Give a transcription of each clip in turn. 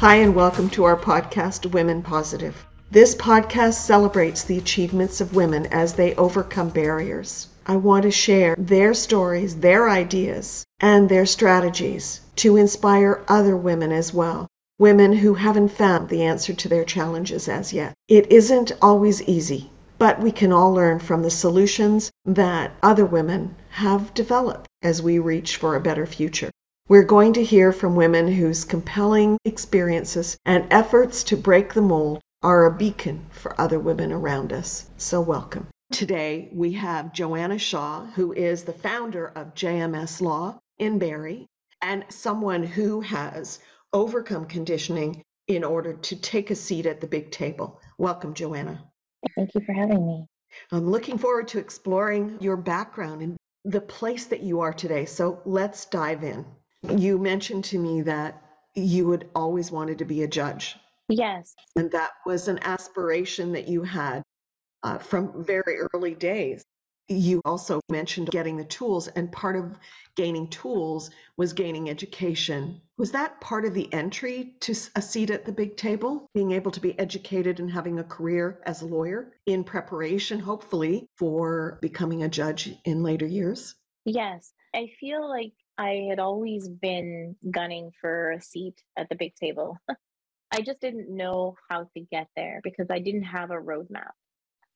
Hi, and welcome to our podcast, Women Positive. This podcast celebrates the achievements of women as they overcome barriers. I want to share their stories, their ideas, and their strategies to inspire other women as well. Women who haven't found the answer to their challenges as yet. It isn't always easy, but we can all learn from the solutions that other women have developed as we reach for a better future. We're going to hear from women whose compelling experiences and efforts to break the mold are a beacon for other women around us. So, welcome. Today, we have Joanna Shaw, who is the founder of JMS Law in Barrie and someone who has overcome conditioning in order to take a seat at the big table. Welcome, Joanna. Thank you for having me. I'm looking forward to exploring your background and the place that you are today. So, let's dive in. You mentioned to me that you had always wanted to be a judge. Yes. And that was an aspiration that you had uh, from very early days. You also mentioned getting the tools, and part of gaining tools was gaining education. Was that part of the entry to a seat at the big table? Being able to be educated and having a career as a lawyer in preparation, hopefully, for becoming a judge in later years? Yes. I feel like I had always been gunning for a seat at the big table. I just didn't know how to get there because I didn't have a roadmap.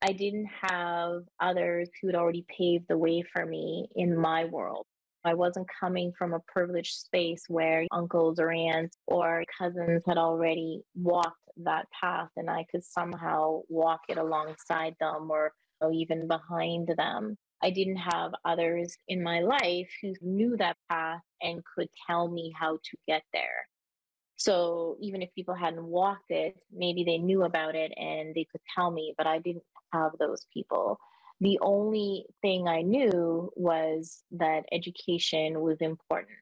I didn't have others who had already paved the way for me in my world. I wasn't coming from a privileged space where uncles or aunts or cousins had already walked that path and I could somehow walk it alongside them or, even behind them. I didn't have others in my life who knew that path and could tell me how to get there. So even if people hadn't walked it, maybe they knew about it and they could tell me, but I didn't have those people. The only thing I knew was that education was important.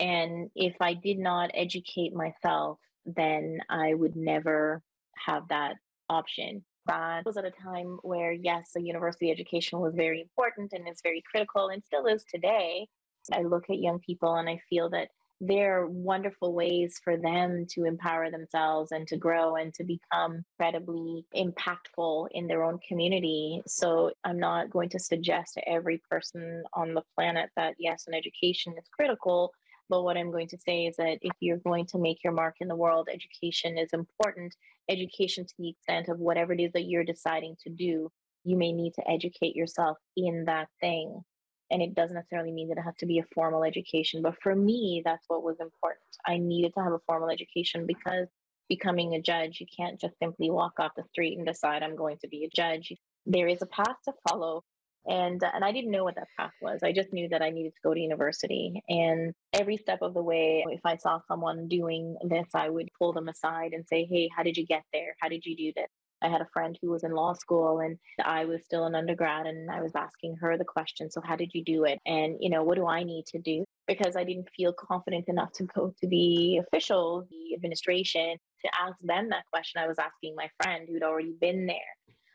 And if I did not educate myself, then I would never have that option that was at a time where, yes, a university education was very important and is very critical and still is today. I look at young people and I feel that there are wonderful ways for them to empower themselves and to grow and to become incredibly impactful in their own community. So I'm not going to suggest to every person on the planet that yes, an education is critical. But what I'm going to say is that if you're going to make your mark in the world, education is important. Education to the extent of whatever it is that you're deciding to do, you may need to educate yourself in that thing. And it doesn't necessarily mean that it has to be a formal education. But for me, that's what was important. I needed to have a formal education because becoming a judge, you can't just simply walk off the street and decide I'm going to be a judge. There is a path to follow and uh, and I didn't know what that path was. I just knew that I needed to go to university. And every step of the way, if I saw someone doing this, I would pull them aside and say, "Hey, how did you get there? How did you do this?" I had a friend who was in law school and I was still an undergrad and I was asking her the question, so how did you do it? And you know, what do I need to do? Because I didn't feel confident enough to go to the official, the administration to ask them that question. I was asking my friend who'd already been there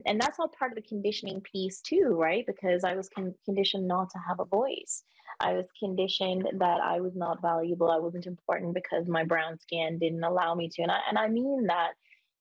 and that's all part of the conditioning piece too right? Because i was con- conditioned not to have a voice. I was conditioned that i was not valuable i wasn't important because my brown skin didn't allow me to. And i, and I mean that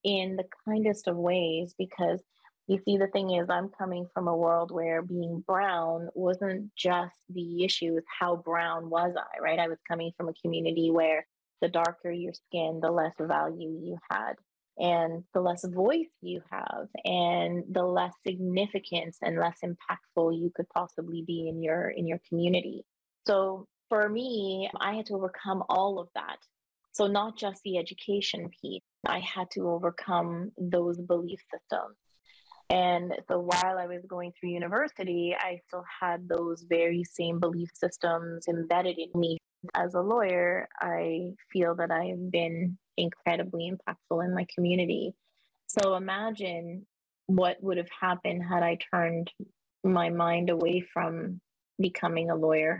in the kindest of ways because you see the thing is i'm coming from a world where being brown wasn't just the issue with how brown was i right? I was coming from a community where the darker your skin the less value you had and the less voice you have and the less significance and less impactful you could possibly be in your in your community. So for me i had to overcome all of that. So not just the education piece i had to overcome those belief systems. And so while I was going through university, I still had those very same belief systems embedded in me. As a lawyer, I feel that I've been incredibly impactful in my community. So imagine what would have happened had I turned my mind away from becoming a lawyer.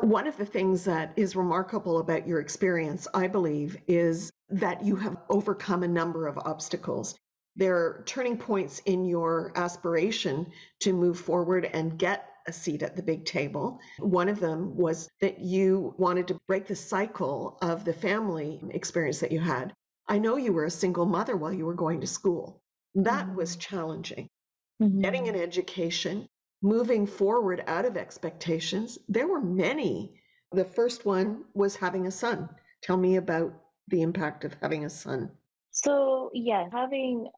One of the things that is remarkable about your experience, I believe, is that you have overcome a number of obstacles. There are turning points in your aspiration to move forward and get a seat at the big table. One of them was that you wanted to break the cycle of the family experience that you had. I know you were a single mother while you were going to school. That mm-hmm. was challenging. Mm-hmm. Getting an education, moving forward out of expectations. There were many. The first one was having a son. Tell me about the impact of having a son. So, yeah, having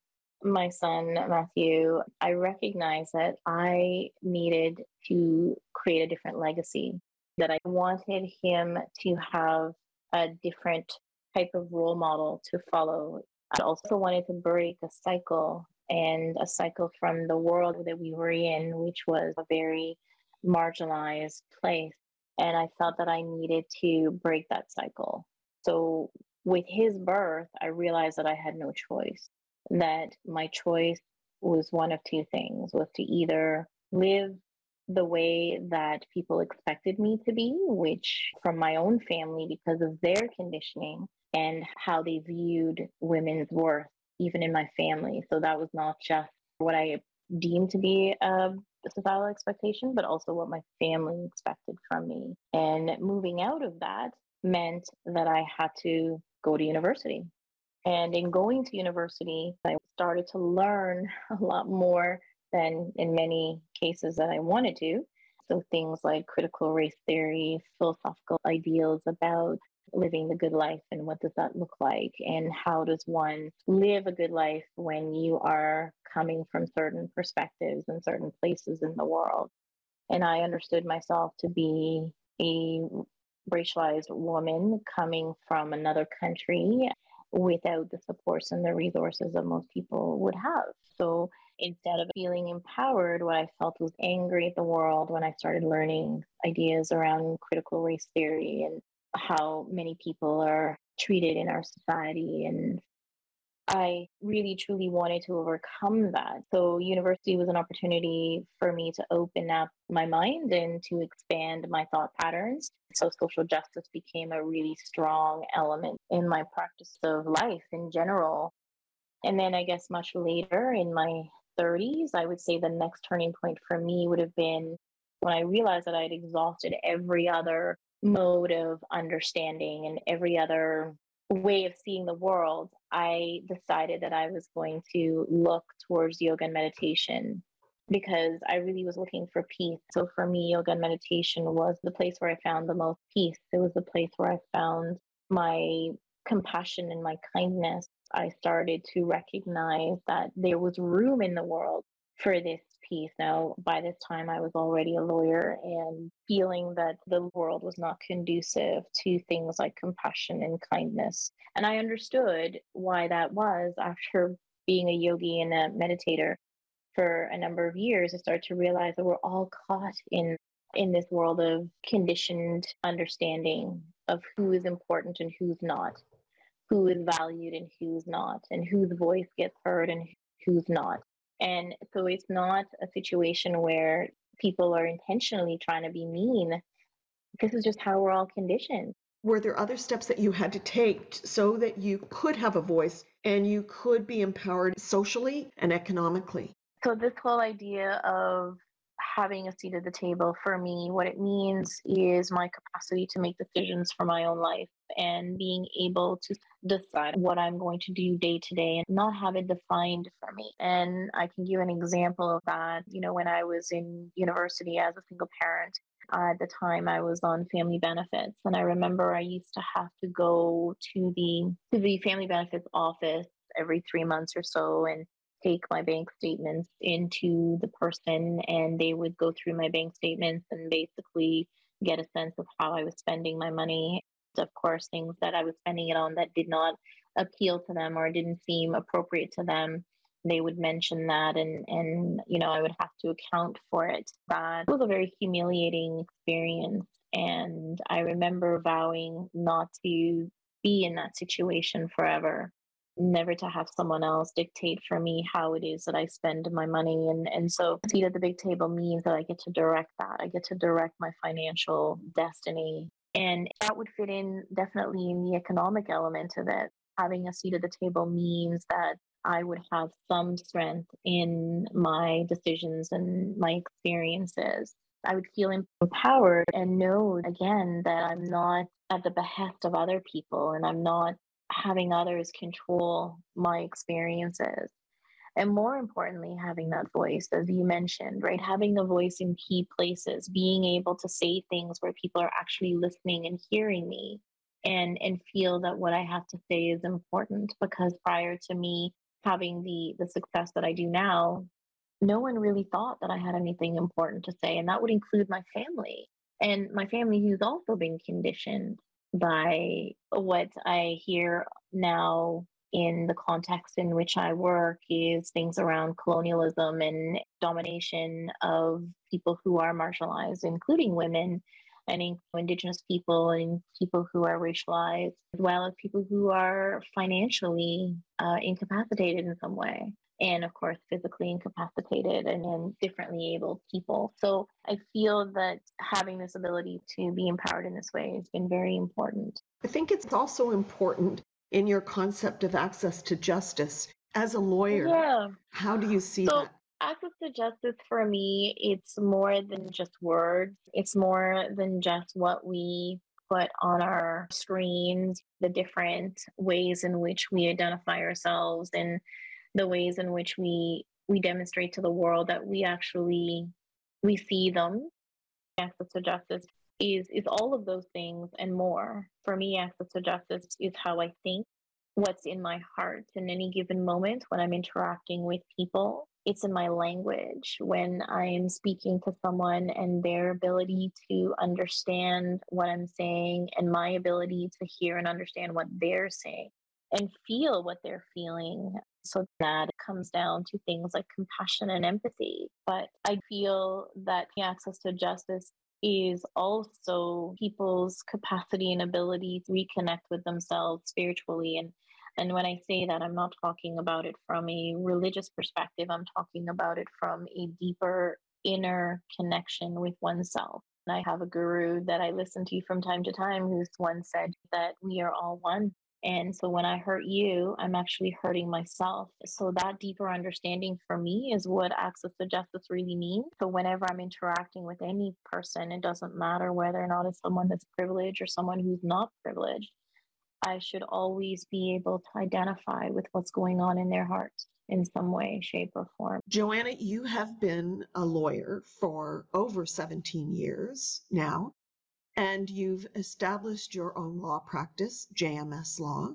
my son, Matthew, I recognized that I needed to create a different legacy, that I wanted him to have a different type of role model to follow. I also wanted to break a cycle and a cycle from the world that we were in, which was a very marginalized place. And I felt that I needed to break that cycle. So, with his birth, I realized that I had no choice, that my choice was one of two things was to either live the way that people expected me to be, which from my own family, because of their conditioning and how they viewed women's worth, even in my family. So that was not just what I deemed to be a societal expectation, but also what my family expected from me. And moving out of that meant that I had to go to university. And in going to university, I started to learn a lot more than in many cases that I wanted to. So things like critical race theory, philosophical ideals about living the good life and what does that look like and how does one live a good life when you are coming from certain perspectives and certain places in the world and i understood myself to be a racialized woman coming from another country without the supports and the resources that most people would have. So instead of feeling empowered, what I felt was angry at the world when I started learning ideas around critical race theory and how many people are treated in our society and I really truly wanted to overcome that. So, university was an opportunity for me to open up my mind and to expand my thought patterns. So, social justice became a really strong element in my practice of life in general. And then, I guess, much later in my 30s, I would say the next turning point for me would have been when I realized that I had exhausted every other mode of understanding and every other way of seeing the world, I decided that I was going to look towards yoga and meditation because I really was looking for peace. So for me, yoga and meditation was the place where I found the most peace. It was the place where I found my compassion and my kindness. I started to recognize that there was room in the world for this peace. Now, by this time, I was already a lawyer and feeling that the world was not conducive to things like compassion and kindness. And I understood why that was after being a yogi and a meditator for a number of years. I started to realize that we're all caught in in this world of conditioned understanding of who is important and who's not, who is valued and who's not, and whose voice gets heard and who's not. And so it's not a situation where people are intentionally trying to be mean. This is just how we're all conditioned. Were there other steps that you had to take so that you could have a voice and you could be empowered socially and economically? So, this whole idea of having a seat at the table for me, what it means is my capacity to make decisions for my own life and being able to decide what I'm going to do day to day and not have it defined for me. And I can give an example of that. You know, when I was in university as a single parent, at the time I was on family benefits and I remember I used to have to go to the to the family benefits office every 3 months or so and take my bank statements into the person and they would go through my bank statements and basically get a sense of how I was spending my money. Of course, things that I was spending it on that did not appeal to them or didn't seem appropriate to them, they would mention that and and you know, I would have to account for it. That was a very humiliating experience and I remember vowing not to be in that situation forever never to have someone else dictate for me how it is that I spend my money. And, and so seat at the big table means that I get to direct that. I get to direct my financial destiny. And that would fit in definitely in the economic element of it. Having a seat at the table means that I would have some strength in my decisions and my experiences. I would feel empowered and know again that I'm not at the behest of other people and I'm not having others control my experiences. And more importantly, having that voice, as you mentioned, right? Having a voice in key places, being able to say things where people are actually listening and hearing me and and feel that what I have to say is important because prior to me having the the success that I do now, no one really thought that I had anything important to say and that would include my family and my family who's also been conditioned by what I hear now in the context in which I work is things around colonialism and domination of people who are marginalized, including women and indigenous people and people who are racialized, as well as people who are financially uh, incapacitated in some way. And of course, physically incapacitated and, and differently able people. So I feel that having this ability to be empowered in this way has been very important. I think it's also important in your concept of access to justice as a lawyer. Yeah. How do you see so, that? access to justice for me, it's more than just words. It's more than just what we put on our screens, the different ways in which we identify ourselves and the ways in which we we demonstrate to the world that we actually we see them. Access to justice is is all of those things and more. For me, access to justice is how I think, what's in my heart in any given moment when I'm interacting with people it's in my language when I'm speaking to someone and their ability to understand what I'm saying and my ability to hear and understand what they're saying and feel what they're feeling. So that comes down to things like compassion and empathy. But I feel that the access to justice is also people's capacity and ability to reconnect with themselves spiritually and and when I say that, I'm not talking about it from a religious perspective, I'm talking about it from a deeper inner connection with oneself. And I have a guru that I listen to from time to time who's once said that we are all one. And so when I hurt you, I'm actually hurting myself. So that deeper understanding for me is what access to justice really means. So whenever I'm interacting with any person, it doesn't matter whether or not it's someone that's privileged or someone who's not privileged. I should always be able to identify with what's going on in their hearts in some way, shape, or form. Joanna, you have been a lawyer for over 17 years now, and you've established your own law practice, JMS Law,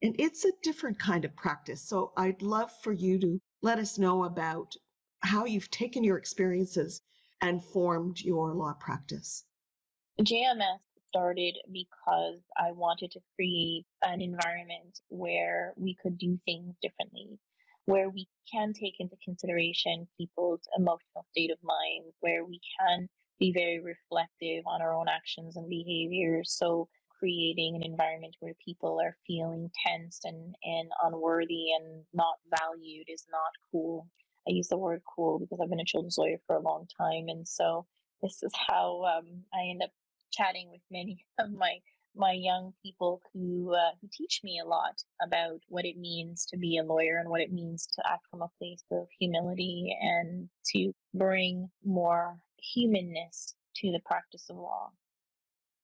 and it's a different kind of practice. So I'd love for you to let us know about how you've taken your experiences and formed your law practice. JMS started because I wanted to create an environment where we could do things differently, where we can take into consideration people's emotional state of mind, where we can be very reflective on our own actions and behaviors. So creating an environment where people are feeling tense and, and unworthy and not valued is not cool. I use the word cool because I've been a children's lawyer for a long time. And so this is how um, I end up chatting with many of my my young people who uh, who teach me a lot about what it means to be a lawyer and what it means to act from a place of humility and to bring more humanness to the practice of law.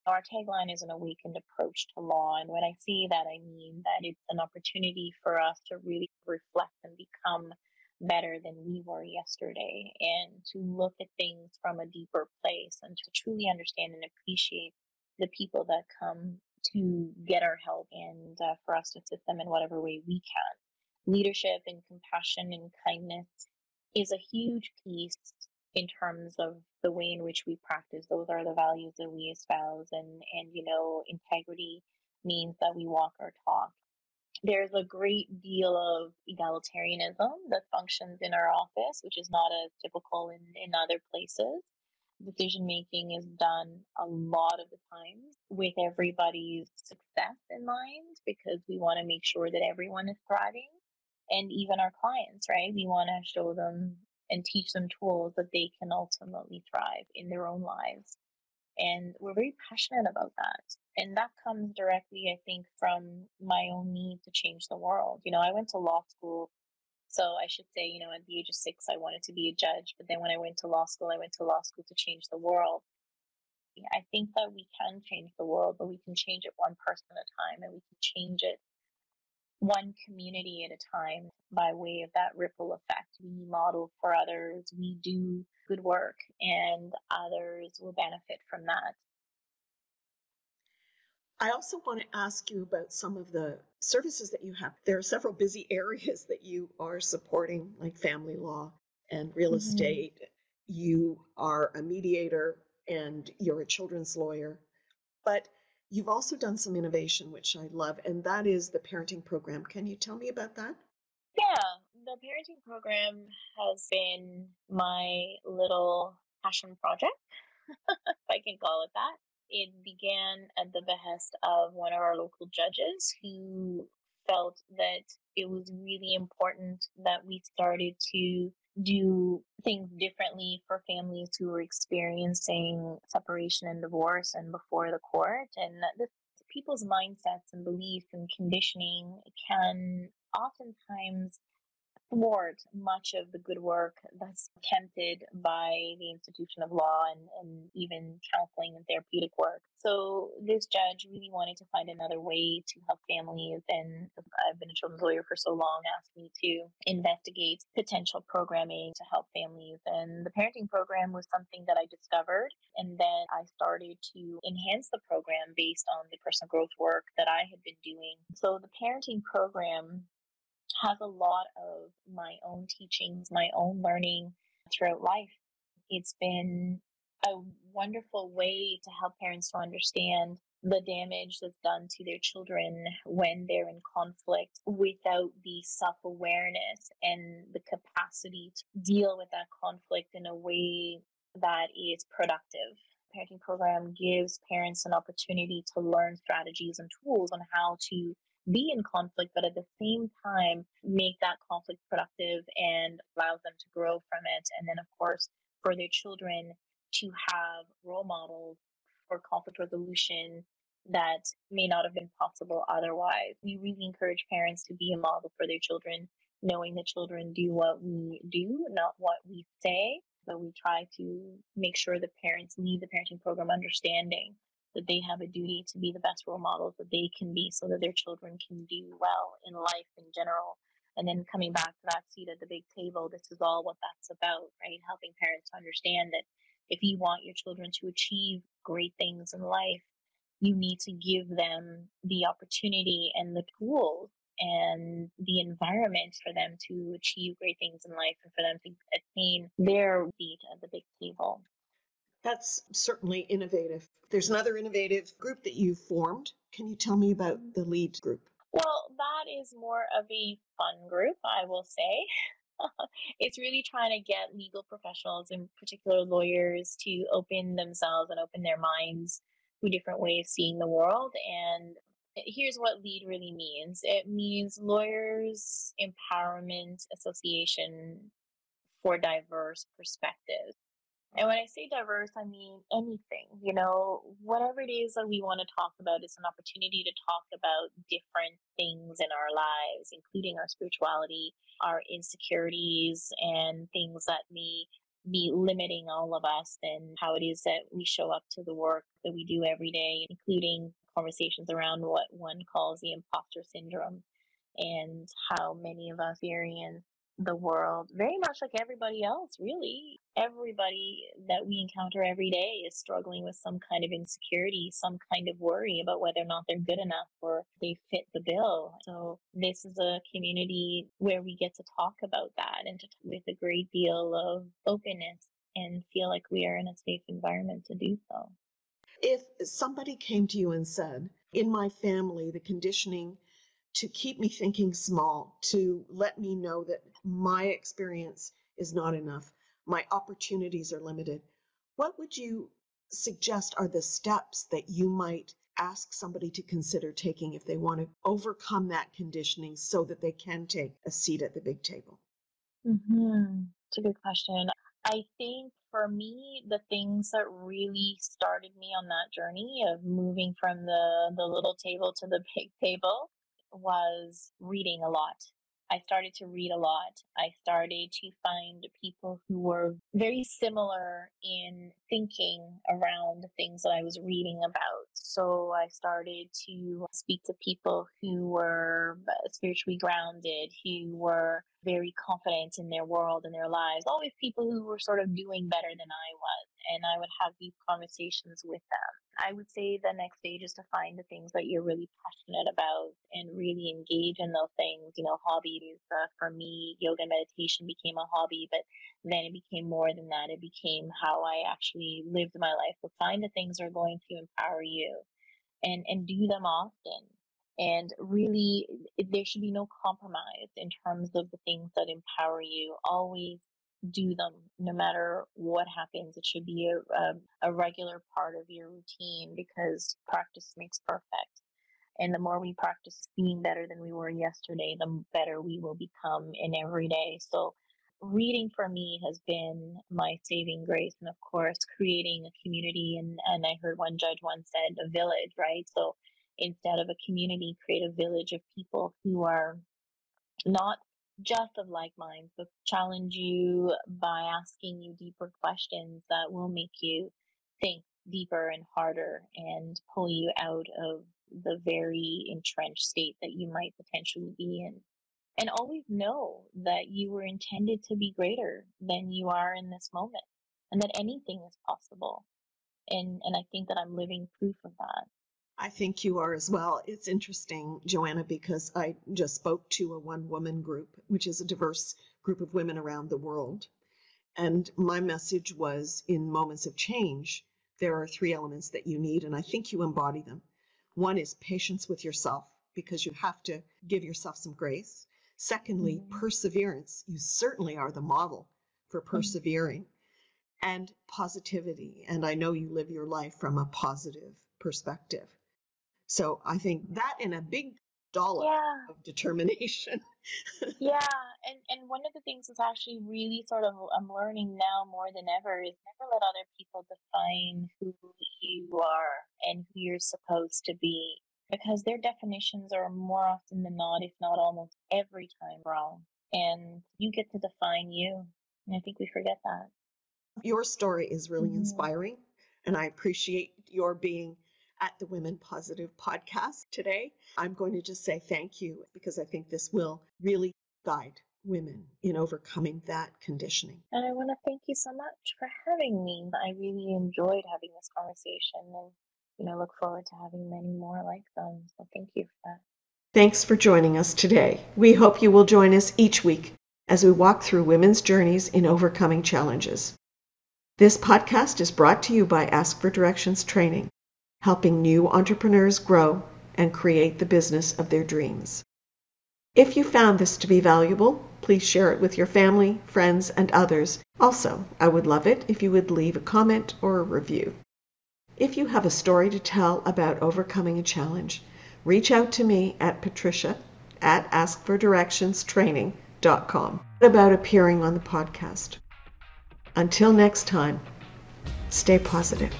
Our tagline is an awakened approach to law, and when I say that, I mean that it's an opportunity for us to really reflect and become better than we were yesterday and to look at things from a deeper place and to truly understand and appreciate the people that come to get our help and uh, for us to assist them in whatever way we can. Leadership and compassion and kindness is a huge piece in terms of the way in which we practice. Those are the values that we espouse and, and you know, integrity means that we walk our talk there's a great deal of egalitarianism that functions in our office, which is not as typical in, in other places. Decision making is done a lot of the times with everybody's success in mind because we want to make sure that everyone is thriving and even our clients, right? We want to show them and teach them tools that they can ultimately thrive in their own lives. And we're very passionate about that. And that comes directly, I think, from my own need to change the world. You know, I went to law school So I should say, you know, at the age of six, I wanted to be a judge. But then when I went to law school, I went to law school to change the world. I think that we can change the world, but we can change it one person at a time and we can change it one community at a time by way of that ripple effect. We model for others, we do good work, and others will benefit from that. I also want to ask you about some of the services that you have. There are several busy areas that you are supporting, like family law and real mm-hmm. estate. You are a mediator and you're a children's lawyer. But you've also done some innovation, which I love, and that is the parenting program. Can you tell me about that? Yeah, the parenting program has been my little passion project, if I can call it that. It began at the behest of one of our local judges who felt that it was really important that we started to do things differently for families who were experiencing separation and divorce and before the court. And that this, people's mindsets and beliefs and conditioning can oftentimes thwart much of the good work that's attempted by the institution of law and, and even counseling and therapeutic work. So this judge really wanted to find another way to help families and I've been a children's lawyer for so long asked me to investigate potential programming to help families and the parenting program was something that I discovered and then I started to enhance the program based on the personal growth work that I had been doing. So the parenting program has a lot of my own teachings, my own learning throughout life. It's been a wonderful way to help parents to understand the damage that's done to their children when they're in conflict without the self awareness and the capacity to deal with that conflict in a way that is productive. Parenting program gives parents an opportunity to learn strategies and tools on how to be in conflict, but at the same time, make that conflict productive and allows them to grow from it. And then, of course, for their children to have role models for conflict resolution that may not have been possible otherwise. We really encourage parents to be a model for their children, knowing that children do what we do, not what we say. But we try to make sure the parents leave the parenting program understanding that they have a duty to be the best role models that they can be so that their children can do well in life in general. And then coming back to that seat at the big table, this is all what that's about, right? Helping parents understand that if you want your children to achieve great things in life, you need to give them the opportunity and the tools and the environment for them to achieve great things in life and for them to attain their seat at the big table. That's certainly innovative. There's another innovative group that you've formed. Can you tell me about the LEAD group? Well, that is more of a fun group, I will say. it's really trying to get legal professionals, in particular lawyers, to open themselves and open their minds to different ways of seeing the world. And here's what LEAD really means it means Lawyers Empowerment Association for Diverse Perspectives. And when I say diverse, I mean anything, you know, whatever it is that we want to talk about is an opportunity to talk about different things in our lives, including our spirituality, our insecurities, and things that may be limiting all of us and how it is that we show up to the work that we do every day, including conversations around what one calls the imposter syndrome and how many of us experience the world very much like everybody else, really. Everybody that we encounter every day is struggling with some kind of insecurity, some kind of worry about whether or not they're good enough or they fit the bill. So this is a community where we get to talk about that and to with a great deal of openness and feel like we are in a safe environment to do so. If somebody came to you and said, in my family, the conditioning to keep me thinking small, to let me know that my experience is not enough, my opportunities are limited. What would you suggest are the steps that you might ask somebody to consider taking if they want to overcome that conditioning so that they can take a seat at the big table? Mm-hmm. It's a good question. I think for me, the things that really started me on that journey of moving from the, the little table to the big table was reading a lot. I started to read a lot. I started to find people who were very similar in thinking around the things that I was reading about. So I started to speak to people who were spiritually grounded, who were very confident in their world and their lives, always people who were sort of doing better than I was. And I would have these conversations with them. I would say the next stage is to find the things that you're really passionate about and really engage in those things. You know, hobbies uh, for me, yoga and meditation became a hobby, but then it became more than that. It became how I actually lived my life. So find the things that are going to empower you and, and do them often. And really, there should be no compromise in terms of the things that empower you. Always do them no matter what happens. It should be a, a, a regular part of your routine because practice makes perfect. And the more we practice being better than we were yesterday, the better we will become in every day. So, reading for me has been my saving grace. And of course, creating a community. And, and I heard one judge once said a village, right? So, instead of a community, create a village of people who are not just of like minds, but challenge you by asking you deeper questions that will make you think deeper and harder and pull you out of the very entrenched state that you might potentially be in. And always know that you were intended to be greater than you are in this moment and that anything is possible. And, and I think that I'm living proof of that. I think you are as well. It's interesting, Joanna, because I just spoke to a one woman group, which is a diverse group of women around the world. And my message was in moments of change, there are three elements that you need, and I think you embody them. One is patience with yourself, because you have to give yourself some grace. Secondly, mm-hmm. perseverance. You certainly are the model for mm-hmm. persevering. Mm-hmm. And positivity. And I know you live your life from a positive perspective. So I think that in a big dollop yeah. of determination. yeah, and and one of the things that's actually really sort of I'm learning now more than ever is never let other people define who you are and who you're supposed to be because their definitions are more often than not, if not almost every time wrong. And you get to define you. And I think we forget that. Your story is really mm-hmm. inspiring, and I appreciate your being at the Women Positive podcast today. I'm going to just say thank you because I think this will really guide women in overcoming that conditioning. And I want to thank you so much for having me. I really enjoyed having this conversation and you know look forward to having many more like them. So thank you for that. Thanks for joining us today. We hope you will join us each week as we walk through women's journeys in overcoming challenges. This podcast is brought to you by Ask for Directions Training helping new entrepreneurs grow and create the business of their dreams. If you found this to be valuable, please share it with your family, friends, and others. Also, I would love it if you would leave a comment or a review. If you have a story to tell about overcoming a challenge, reach out to me at patricia at askfordirectionstraining.com about appearing on the podcast. Until next time, stay positive.